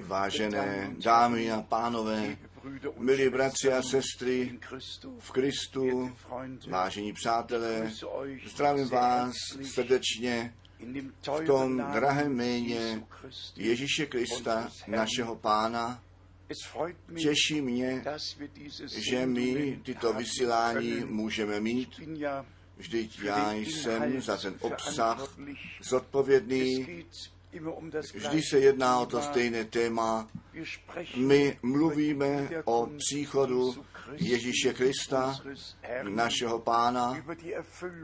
Vážené dámy a pánové, milí bratři a sestry v Kristu, vážení přátelé, zdravím vás srdečně v tom drahém jméně Ježíše Krista, našeho Pána. Těší mě, že my tyto vysílání můžeme mít. Vždyť já jsem za ten obsah zodpovědný. Vždy se jedná o to stejné téma. My mluvíme o příchodu Ježíše Krista, našeho pána,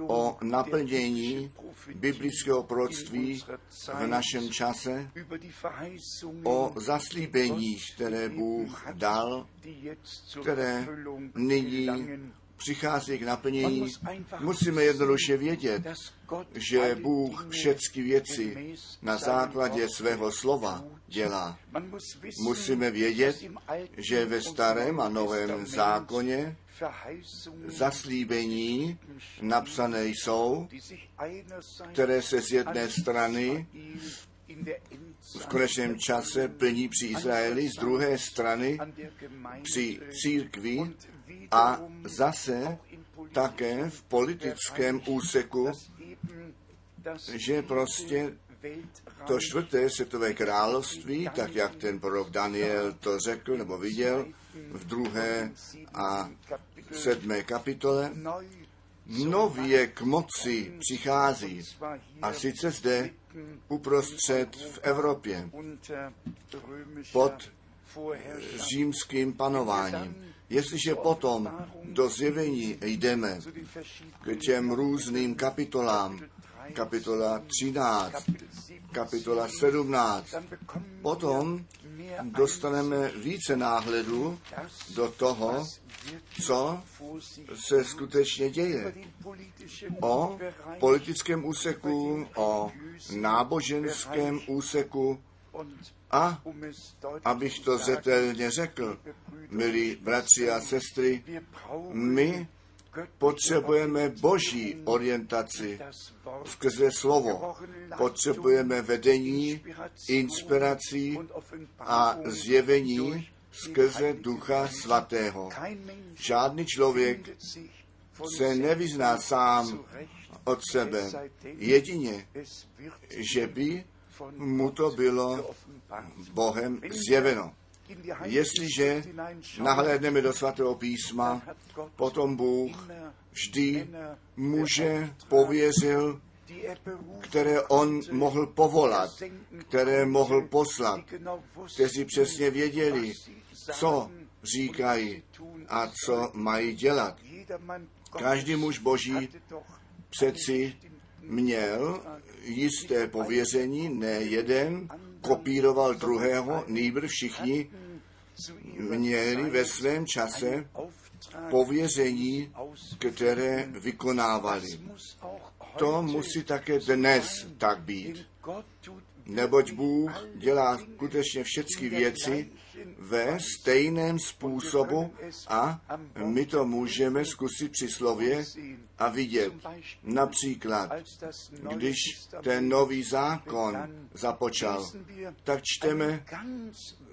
o naplnění biblického proroctví v našem čase, o zaslíbení, které Bůh dal, které nyní přichází k naplnění, musíme jednoduše vědět, že Bůh všechny věci na základě svého slova dělá. Musíme vědět, že ve starém a novém zákoně zaslíbení napsané jsou, které se z jedné strany v konečném čase plní při Izraeli, z druhé strany při církvi a zase také v politickém úseku, že prostě to čtvrté světové království, tak jak ten prorok Daniel to řekl nebo viděl v druhé a sedmé kapitole, nově k moci přichází a sice zde uprostřed v Evropě pod římským panováním. Jestliže potom do zjevení jdeme k těm různým kapitolám, kapitola 13, kapitola 17, potom dostaneme více náhledu do toho, co se skutečně děje. O politickém úseku, o náboženském úseku a abych to zetelně řekl, milí bratři a sestry, my potřebujeme boží orientaci skrze slovo. Potřebujeme vedení, inspirací a zjevení skrze Ducha Svatého. Žádný člověk se nevyzná sám od sebe. Jedině, že by mu to bylo Bohem zjeveno. Jestliže nahlédneme do svatého písma, potom Bůh vždy muže pověřil, které on mohl povolat, které mohl poslat, kteří přesně věděli, co říkají a co mají dělat. Každý muž boží přeci měl jisté pověření, ne jeden kopíroval druhého, nýbr všichni měli ve svém čase pověření, které vykonávali. To musí také dnes tak být. Neboť Bůh dělá skutečně všechny věci ve stejném způsobu a my to můžeme zkusit při slově a vidět. Například, když ten nový zákon započal, tak čteme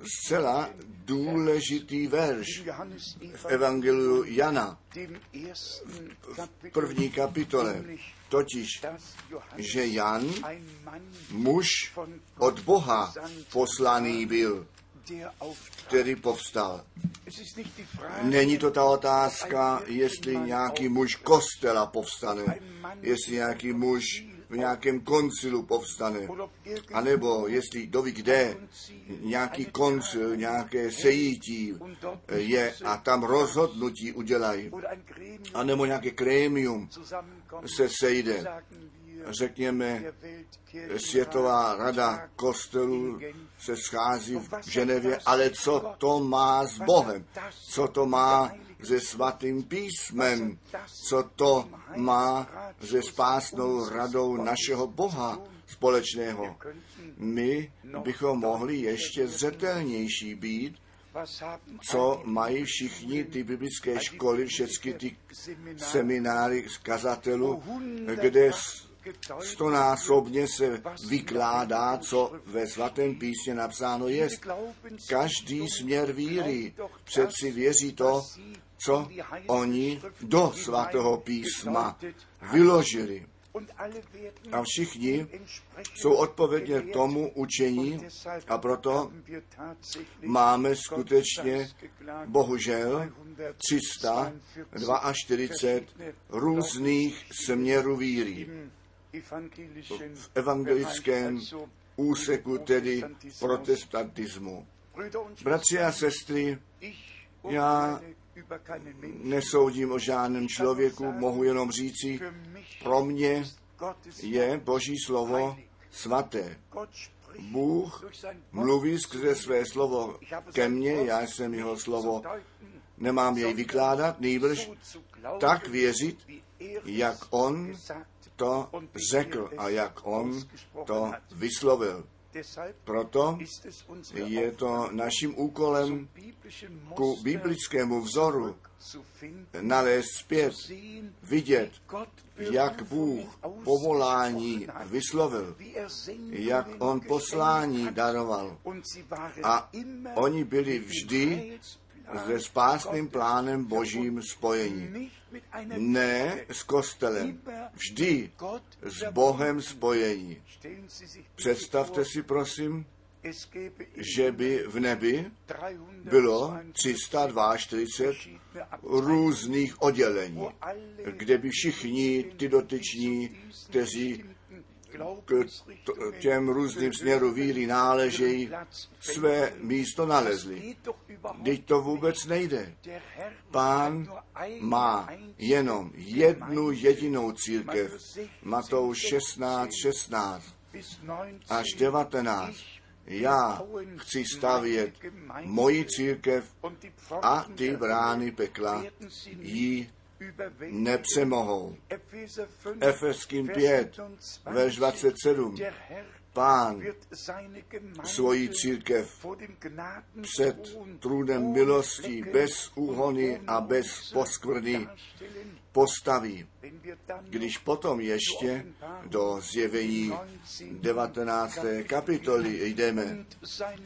zcela důležitý verš v Evangeliu Jana v první kapitole, totiž, že Jan, muž od Boha poslaný byl, který povstal. Není to ta otázka, jestli nějaký muž kostela povstane, jestli nějaký muž v nějakém koncilu povstane, anebo jestli doví kde nějaký koncil, nějaké sejítí je a tam rozhodnutí udělají, anebo nějaké krémium se sejde, řekněme, Světová rada kostelů se schází v Ženevě, ale co to má s Bohem? Co to má se svatým písmem? Co to má se spásnou radou našeho Boha společného? My bychom mohli ještě zřetelnější být, co mají všichni ty biblické školy, všechny ty semináry z kazatelů, kde stonásobně se vykládá, co ve svatém písně napsáno je. Každý směr víry přeci věří to, co oni do svatého písma vyložili. A všichni jsou odpovědně tomu učení a proto máme skutečně, bohužel, 342 různých směrů víry. V evangelickém úseku, tedy protestantismu. Bratři a sestry, já nesoudím o žádném člověku, mohu jenom říci, pro mě je Boží slovo svaté. Bůh mluví skrze své slovo ke mně, já jsem jeho slovo, nemám jej vykládat, nejbrž tak věřit, jak on to řekl a jak on to vyslovil. Proto je to naším úkolem ku biblickému vzoru nalézt zpět, vidět, jak Bůh povolání vyslovil, jak On poslání daroval. A oni byli vždy se spásným plánem Božím spojení. Ne s kostelem, vždy s Bohem spojení. Představte si, prosím, že by v nebi bylo 342 různých oddělení, kde by všichni ty dotyční, kteří k těm různým směru víry náležejí, své místo nalezli. Teď to vůbec nejde. Pán má jenom jednu jedinou církev. Matouš 16, 16 až 19. Já chci stavět moji církev a ty brány pekla jí nepřemohou. Efeským 5, verš 27. Pán svoji církev před trůnem milosti bez úhony a bez poskvrny postaví. Když potom ještě do zjevení 19. kapitoly jdeme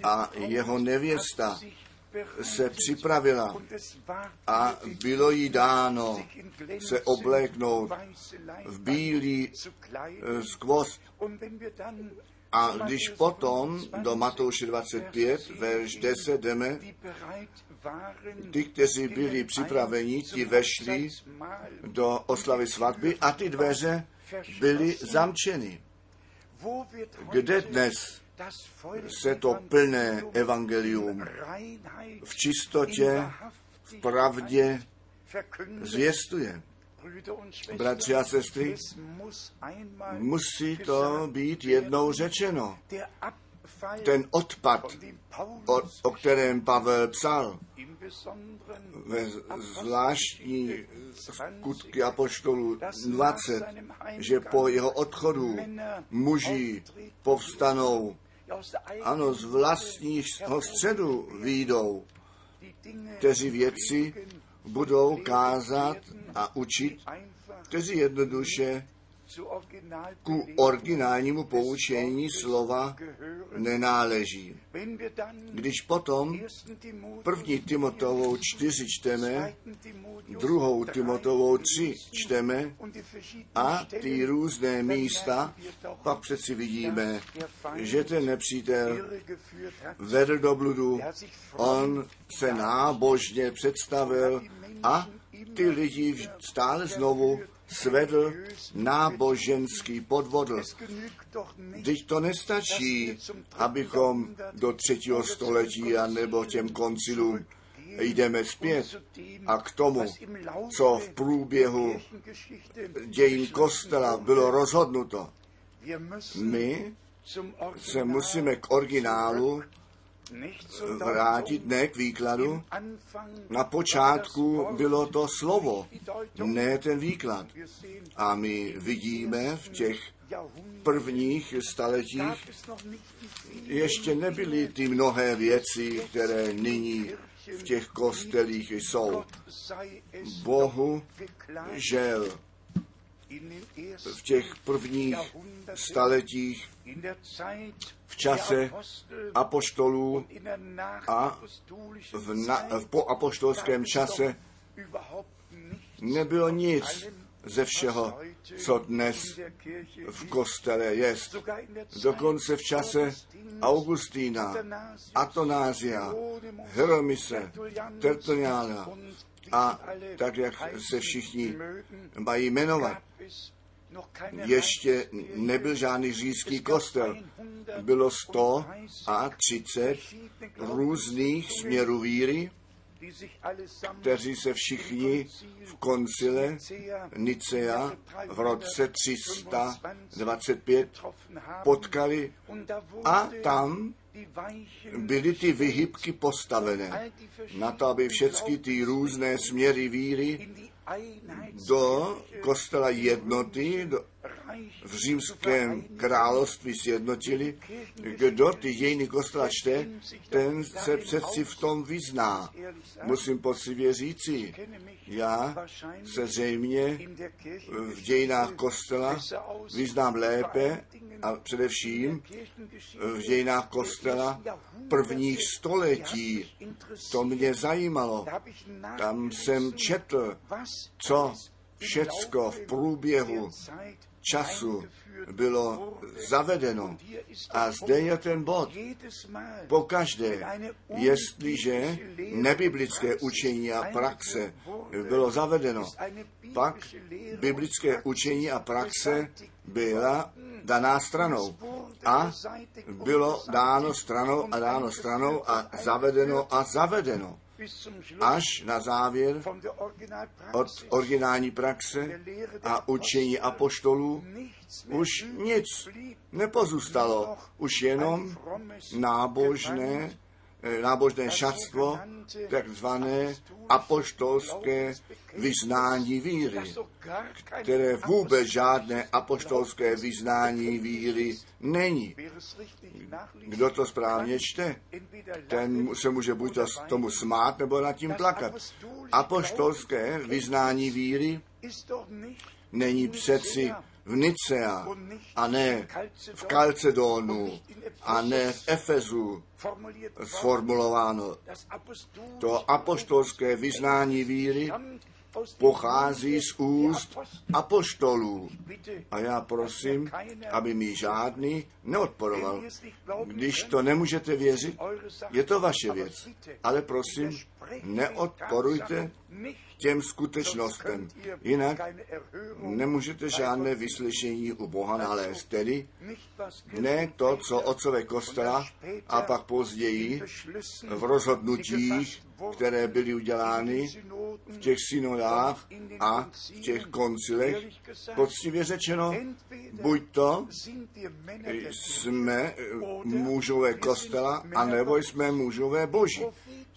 a jeho nevěsta se připravila a bylo jí dáno se obléknout v bílý eh, skvost. A když potom do Matouše 25, verš 10 jdeme, ty, kteří byli připraveni, ti vešli do oslavy svatby a ty dveře byly zamčeny. Kde dnes se to plné evangelium v čistotě, v pravdě zvěstuje. Bratři a sestry, musí to být jednou řečeno. Ten odpad, o, o kterém Pavel psal, ve zvláštní skutky Apoštolu 20, že po jeho odchodu muži povstanou ano, z vlastního středu výjdou, kteří věci budou kázat a učit, kteří jednoduše ku originálnímu poučení slova nenáleží. Když potom první Timotovou čtyři čteme, druhou Timotovou tři čteme a ty různé místa, pak přeci vidíme, že ten nepřítel vedl do bludu, on se nábožně představil a ty lidi stále znovu svedl náboženský podvodl. Teď to nestačí, abychom do třetího století a nebo těm koncilům jdeme zpět a k tomu, co v průběhu dějin kostela bylo rozhodnuto. My se musíme k originálu vrátit ne k výkladu. Na počátku bylo to slovo, ne ten výklad. A my vidíme v těch prvních staletích ještě nebyly ty mnohé věci, které nyní v těch kostelích jsou. Bohu žel v těch prvních staletích, v čase apoštolů a v, na, v poapoštolském čase nebylo nic ze všeho, co dnes v kostele je. Dokonce v čase Augustína, Atonázia, Heromise, Tertoniána a tak, jak se všichni mají jmenovat. Ještě nebyl žádný říjský kostel. Bylo 130 různých směrů víry, kteří se všichni v koncile Nicea v roce 325 potkali a tam byly ty vyhybky postavené na to, aby všechny ty různé směry víry do kostela jednoty, do, v římském království sjednotili. Kdo ty dějiny kostela čte, ten se přeci v tom vyzná. Musím poctivě říci, já se zřejmě v dějinách kostela vyznám lépe a především v dějinách kostela prvních století. To mě zajímalo. Tam jsem četl, co všecko v průběhu času bylo zavedeno. A zde je ten bod. Pokaždé, jestliže nebiblické učení a praxe bylo zavedeno, pak biblické učení a praxe byla daná stranou. A bylo dáno stranou a dáno stranou a zavedeno a zavedeno až na závěr od originální praxe a učení apoštolů už nic nepozůstalo, už jenom nábožné nábožné šatstvo, takzvané apoštolské vyznání víry, které vůbec žádné apoštolské vyznání víry není. Kdo to správně čte, ten se může buď to tomu smát, nebo nad tím plakat. Apoštolské vyznání víry není přeci v Nicea a ne v Kalcedonu a ne v Efezu sformulováno. To apoštolské vyznání víry pochází z úst apoštolů. A já prosím, aby mi žádný neodporoval. Když to nemůžete věřit, je to vaše věc. Ale prosím, neodporujte těm skutečnostem. Jinak nemůžete žádné vyslyšení u Boha nalézt. Tedy ne to, co otcové kostela a pak později v rozhodnutích, které byly udělány v těch synodách a v těch koncilech, poctivě řečeno, buď to jsme mužové kostela, anebo jsme mužové boží.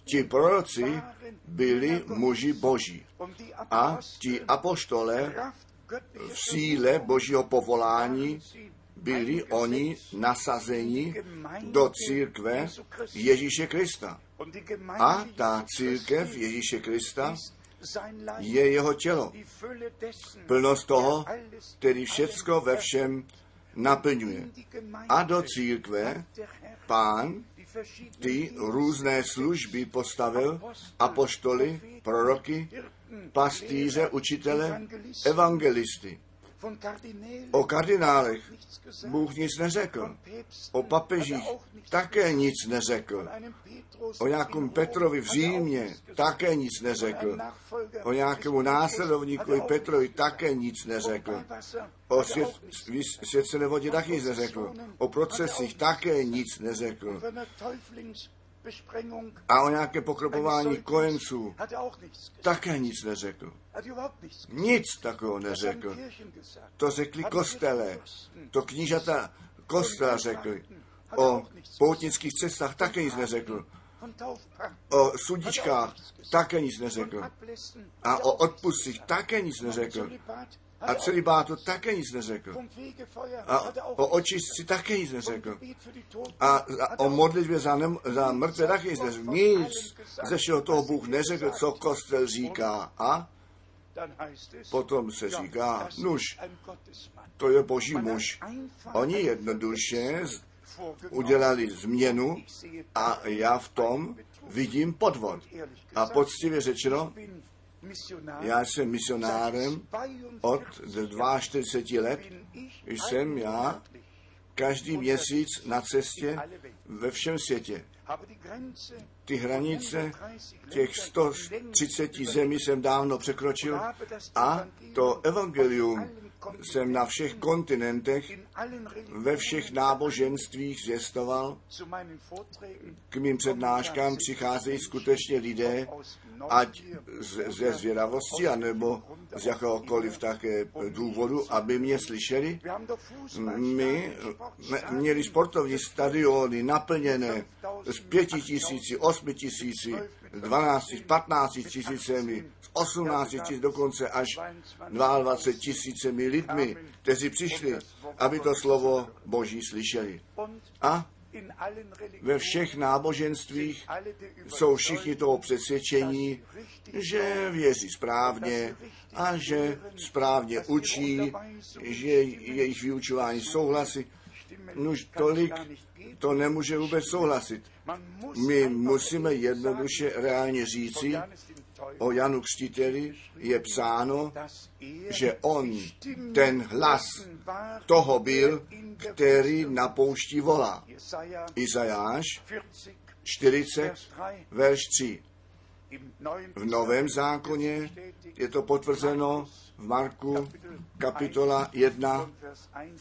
Ti proroci byli muži boží. A ti apoštole v síle božího povolání byli oni nasazeni do církve Ježíše Krista. A ta církev Ježíše Krista je jeho tělo. Plnost toho, který všecko ve všem naplňuje. A do církve pán ty různé služby postavil, apoštoly, proroky, pastýře, učitele, evangelisty. O kardinálech Bůh nic neřekl. O papežích také nic neřekl. O nějakém Petrovi v Římě také nic neřekl. O nějakému následovníkovi Petrovi také nic neřekl. O svět, světcené vodě taky nic neřekl. O procesích také nic neřekl. A o nějaké pokropování kojenců také nic neřekl. Nic takového neřekl. To řekli kostele. To knížata kostela řekli. O poutnických cestách také nic neřekl. O sudičkách také nic neřekl. A o odpustích také nic neřekl. A celibátu také nic neřekl. A o očistci také nic neřekl. A o modlitbě za, nem, za mrtvé také nic neřekl. Nic ze všeho toho Bůh neřekl, co kostel říká. A potom se říká, nuž, to je boží muž. Oni jednoduše udělali změnu a já v tom vidím podvod. A poctivě řečeno, já jsem misionárem od 42 let, jsem já každý měsíc na cestě ve všem světě. Ty hranice těch 130 zemí jsem dávno překročil a to evangelium jsem na všech kontinentech, ve všech náboženstvích zvěstoval. K mým přednáškám přicházejí skutečně lidé, ať ze zvědavosti, anebo z jakéhokoliv také důvodu, aby mě slyšeli. My měli sportovní stadiony naplněné z pěti tisíci, osmi tisíci, 12, 15 tisícemi, 18 tisíc, dokonce až 22 tisícemi lidmi, kteří přišli, aby to slovo Boží slyšeli. A ve všech náboženstvích jsou všichni toho přesvědčení, že věří správně a že správně učí, že jejich vyučování souhlasí. Nuž tolik to nemůže vůbec souhlasit. My musíme jednoduše reálně říci, o Janu Křtiteli je psáno, že on, ten hlas toho byl, který na poušti volá. Izajáš 40, verš 3. V Novém zákoně je to potvrzeno v Marku kapitola 1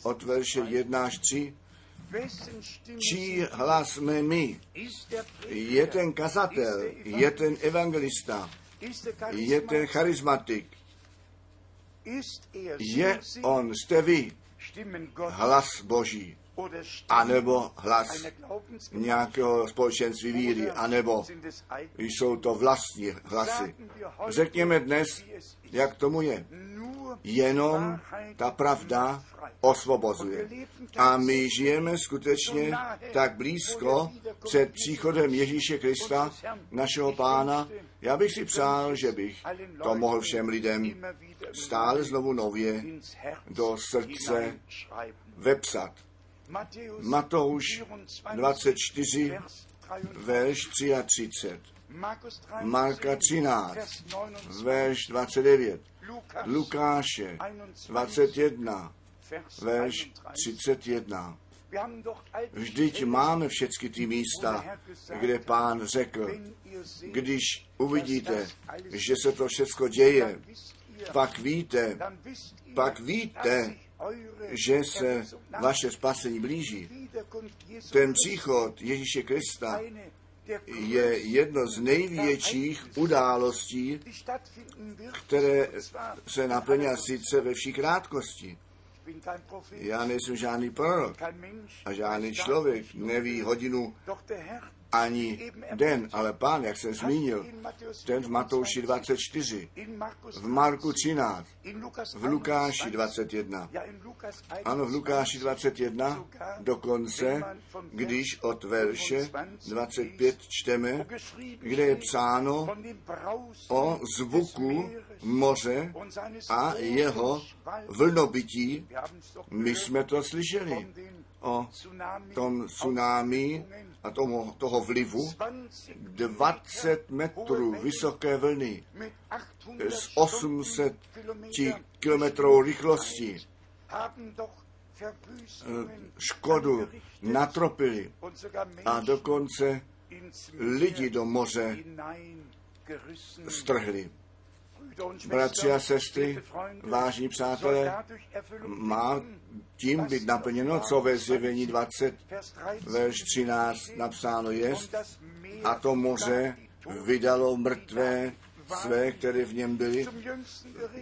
od verše 1 až 3 čí hlas jsme my. Je ten kazatel, je ten evangelista, je ten charismatik, je on, jste vy, hlas Boží, anebo hlas nějakého společenství víry, anebo jsou to vlastní hlasy. Řekněme dnes, jak tomu je. Jenom ta pravda osvobozuje. A my žijeme skutečně tak blízko před příchodem Ježíše Krista, našeho pána. Já bych si přál, že bych to mohl všem lidem stále znovu nově do srdce vepsat. Matouš 24, verš 33. Marka 13, verš 29. Lukáše 21, verš 31. Vždyť máme všechny ty místa, kde pán řekl, když uvidíte, že se to všechno děje, pak víte, pak víte, že se vaše spasení blíží. Ten příchod Ježíše Krista je jedno z největších událostí, které se naplní sice ve vší krátkosti. Já nejsem žádný prorok a žádný člověk neví hodinu ani den, ale pán, jak jsem zmínil, ten v Matouši 24, v Marku 13, v Lukáši 21. Ano, v Lukáši 21 dokonce, když od verše 25 čteme, kde je psáno o zvuku moře a jeho vlnobytí, my jsme to slyšeli o tom tsunami a tomu, toho vlivu 20 metrů vysoké vlny s 800 kilometrů rychlosti škodu natropili a dokonce lidi do moře strhli. Bratři a sestry, vážní přátelé, má tím být naplněno, co ve zjevení 20, verš 13 napsáno je, a to moře vydalo mrtvé své, které v něm byly.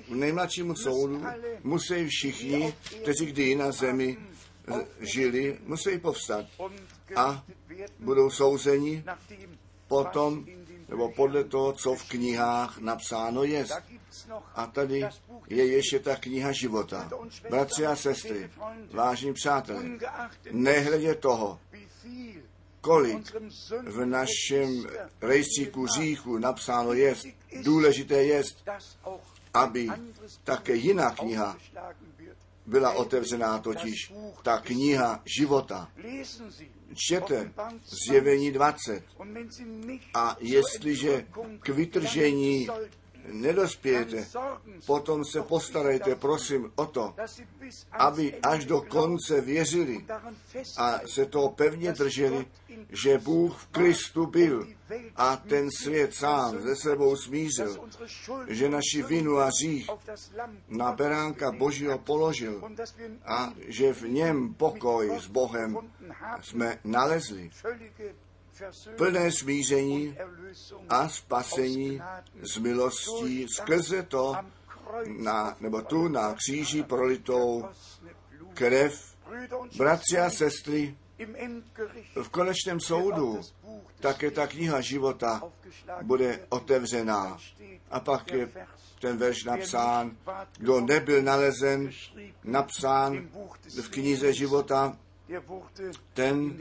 V nejmladšímu soudu musí všichni, kteří kdy na zemi žili, musí povstat a budou souzeni potom nebo podle toho, co v knihách napsáno je. A tady je ještě ta kniha života. Bratři a sestry, vážní přátelé, nehledě toho, kolik v našem rejstříku říchu napsáno je, důležité je, aby také jiná kniha byla otevřená totiž ta kniha života. Čtěte zjevení 20 a jestliže k vytržení nedospějete, potom se postarejte, prosím, o to, aby až do konce věřili a se toho pevně drželi, že Bůh v Kristu byl a ten svět sám ze sebou smířil, že naši vinu a řích na beránka Božího položil a že v něm pokoj s Bohem jsme nalezli plné smíření a spasení z milostí skrze to, na, nebo tu na kříži prolitou krev. Bratři a sestry, v konečném soudu také ta kniha života bude otevřená. A pak je ten verš napsán, kdo nebyl nalezen, napsán v knize života, ten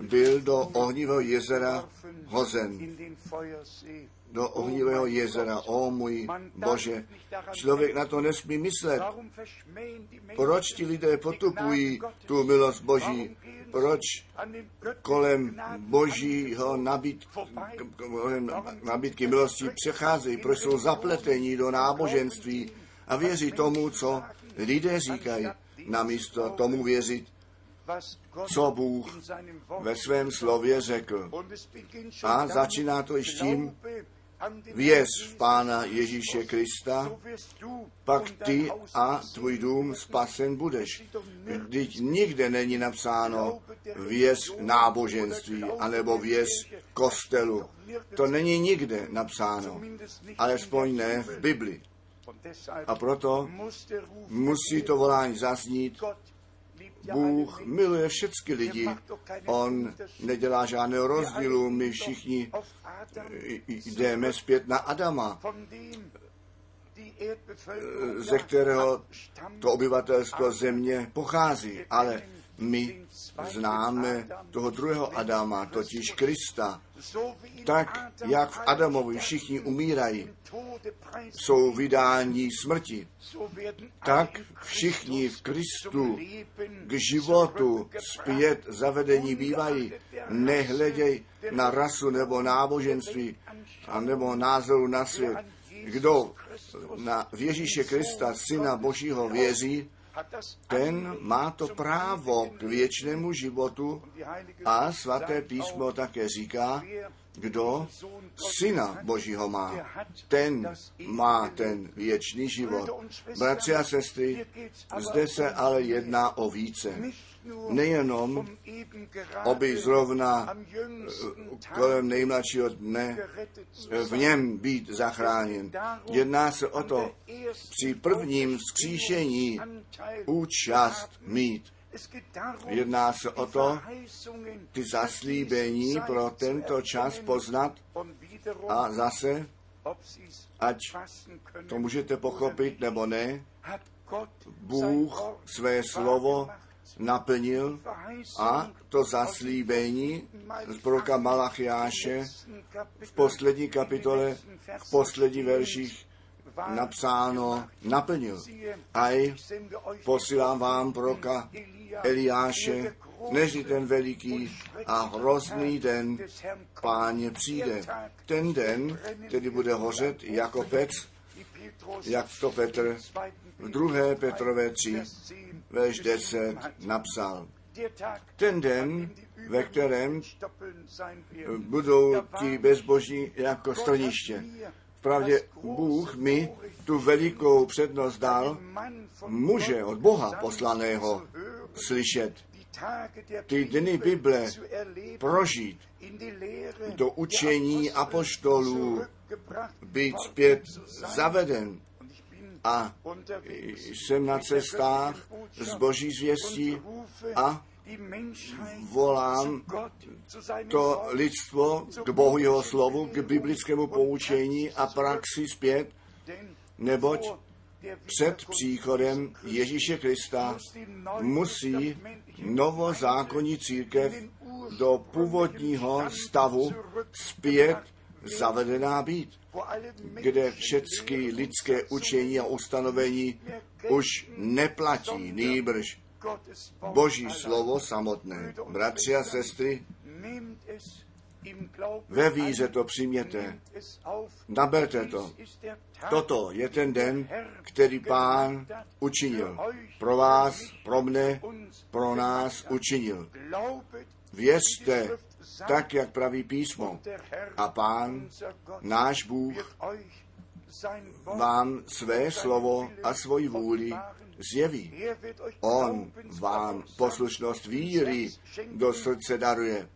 byl do ohnivého jezera hozen. Do ohnivého jezera. O můj Bože, člověk na to nesmí myslet. Proč ti lidé potupují tu milost Boží? Proč kolem Božího nabít, nabídky milosti přecházejí? Proč jsou zapletení do náboženství a věří tomu, co lidé říkají, namísto tomu věřit, co Bůh ve svém slově řekl. A začíná to již tím, věř v Pána Ježíše Krista, pak ty a tvůj dům spasen budeš. Vždyť nikde není napsáno věř náboženství, anebo věř kostelu. To není nikde napsáno, alespoň ne v Bibli. A proto musí to volání zaznít, Bůh miluje všechny lidi. On nedělá žádného rozdílu. My všichni jdeme zpět na Adama, ze kterého to obyvatelstvo země pochází. Ale my známe toho druhého Adama, totiž Krista. Tak, jak v Adamovi všichni umírají, jsou vydání smrti, tak všichni v Kristu k životu zpět zavedení bývají, nehleděj na rasu nebo náboženství, a nebo názoru na svět. Kdo na Ježíše Krista, Syna Božího, věří, ten má to právo k věčnému životu a svaté písmo také říká, kdo syna Božího má, ten má ten věčný život. Bratři a sestry, zde se ale jedná o více. Nejenom, aby zrovna eh, kolem nejmladšího dne eh, v něm být zachráněn. Jedná se o to při prvním vzkříšení účast mít. Jedná se o to, ty zaslíbení pro tento čas poznat a zase, ať to můžete pochopit nebo ne, Bůh své slovo naplnil a to zaslíbení z proroka Malachiáše v poslední kapitole, v poslední verších napsáno naplnil. A posílám vám proroka Eliáše, než ten veliký a hrozný den páně přijde. Ten den, který bude hořet jako pec, jak to Petr v druhé Petrové 3, verš 10 napsal. Ten den, ve kterém budou ti bezbožní jako stroniště. Vpravdě Bůh mi tu velikou přednost dal muže od Boha poslaného slyšet, ty dny Bible prožít, do učení apoštolů být zpět zaveden. A jsem na cestách z boží zvěstí a volám to lidstvo k Bohu jeho slovu, k biblickému poučení a praxi zpět, neboť před příchodem Ježíše Krista musí novozákonní církev do původního stavu zpět zavedená být. Kde všechny lidské učení a ustanovení už neplatí, nýbrž Boží slovo samotné. Bratři a sestry, ve víře to přijměte, naberte to. Toto je ten den, který pán učinil. Pro vás, pro mne, pro nás učinil. Věřte, tak, jak praví písmo. A pán, náš Bůh, vám své slovo a svoji vůli zjeví. On vám poslušnost víry do srdce daruje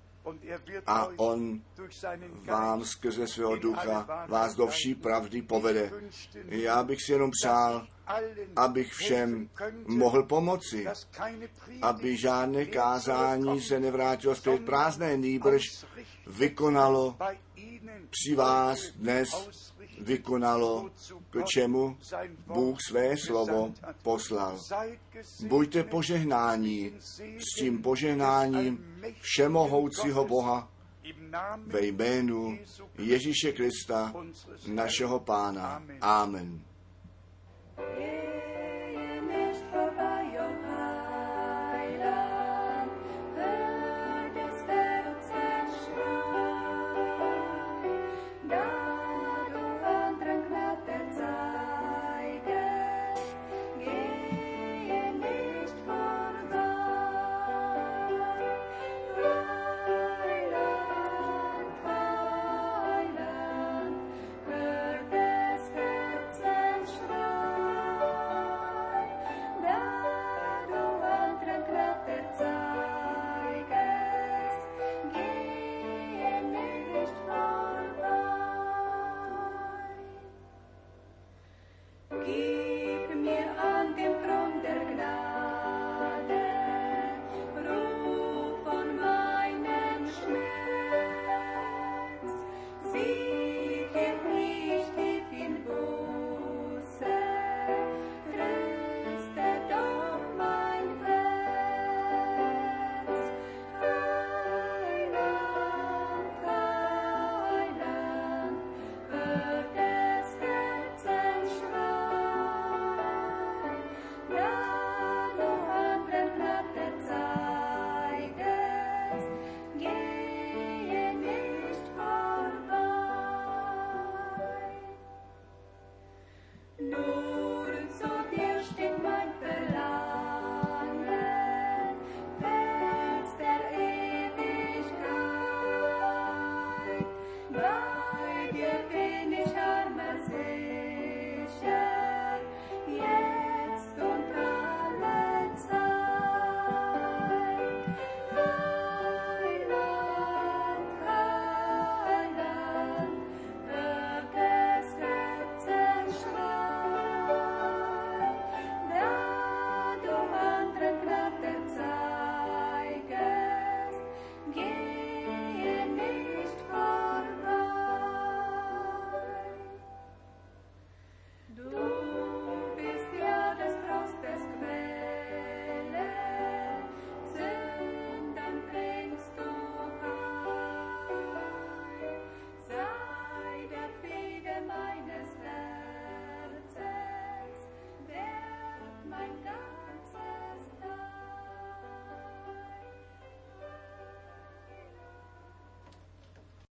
a on vám skrze svého ducha vás do vší pravdy povede. Já bych si jenom přál, abych všem mohl pomoci, aby žádné kázání se nevrátilo zpět. Prázdné, nýbrž vykonalo při vás dnes vykonalo, k čemu Bůh své slovo poslal. Buďte požehnání s tím požehnáním všemohoucího Boha ve jménu Ježíše Krista, našeho Pána. Amen. Yeah.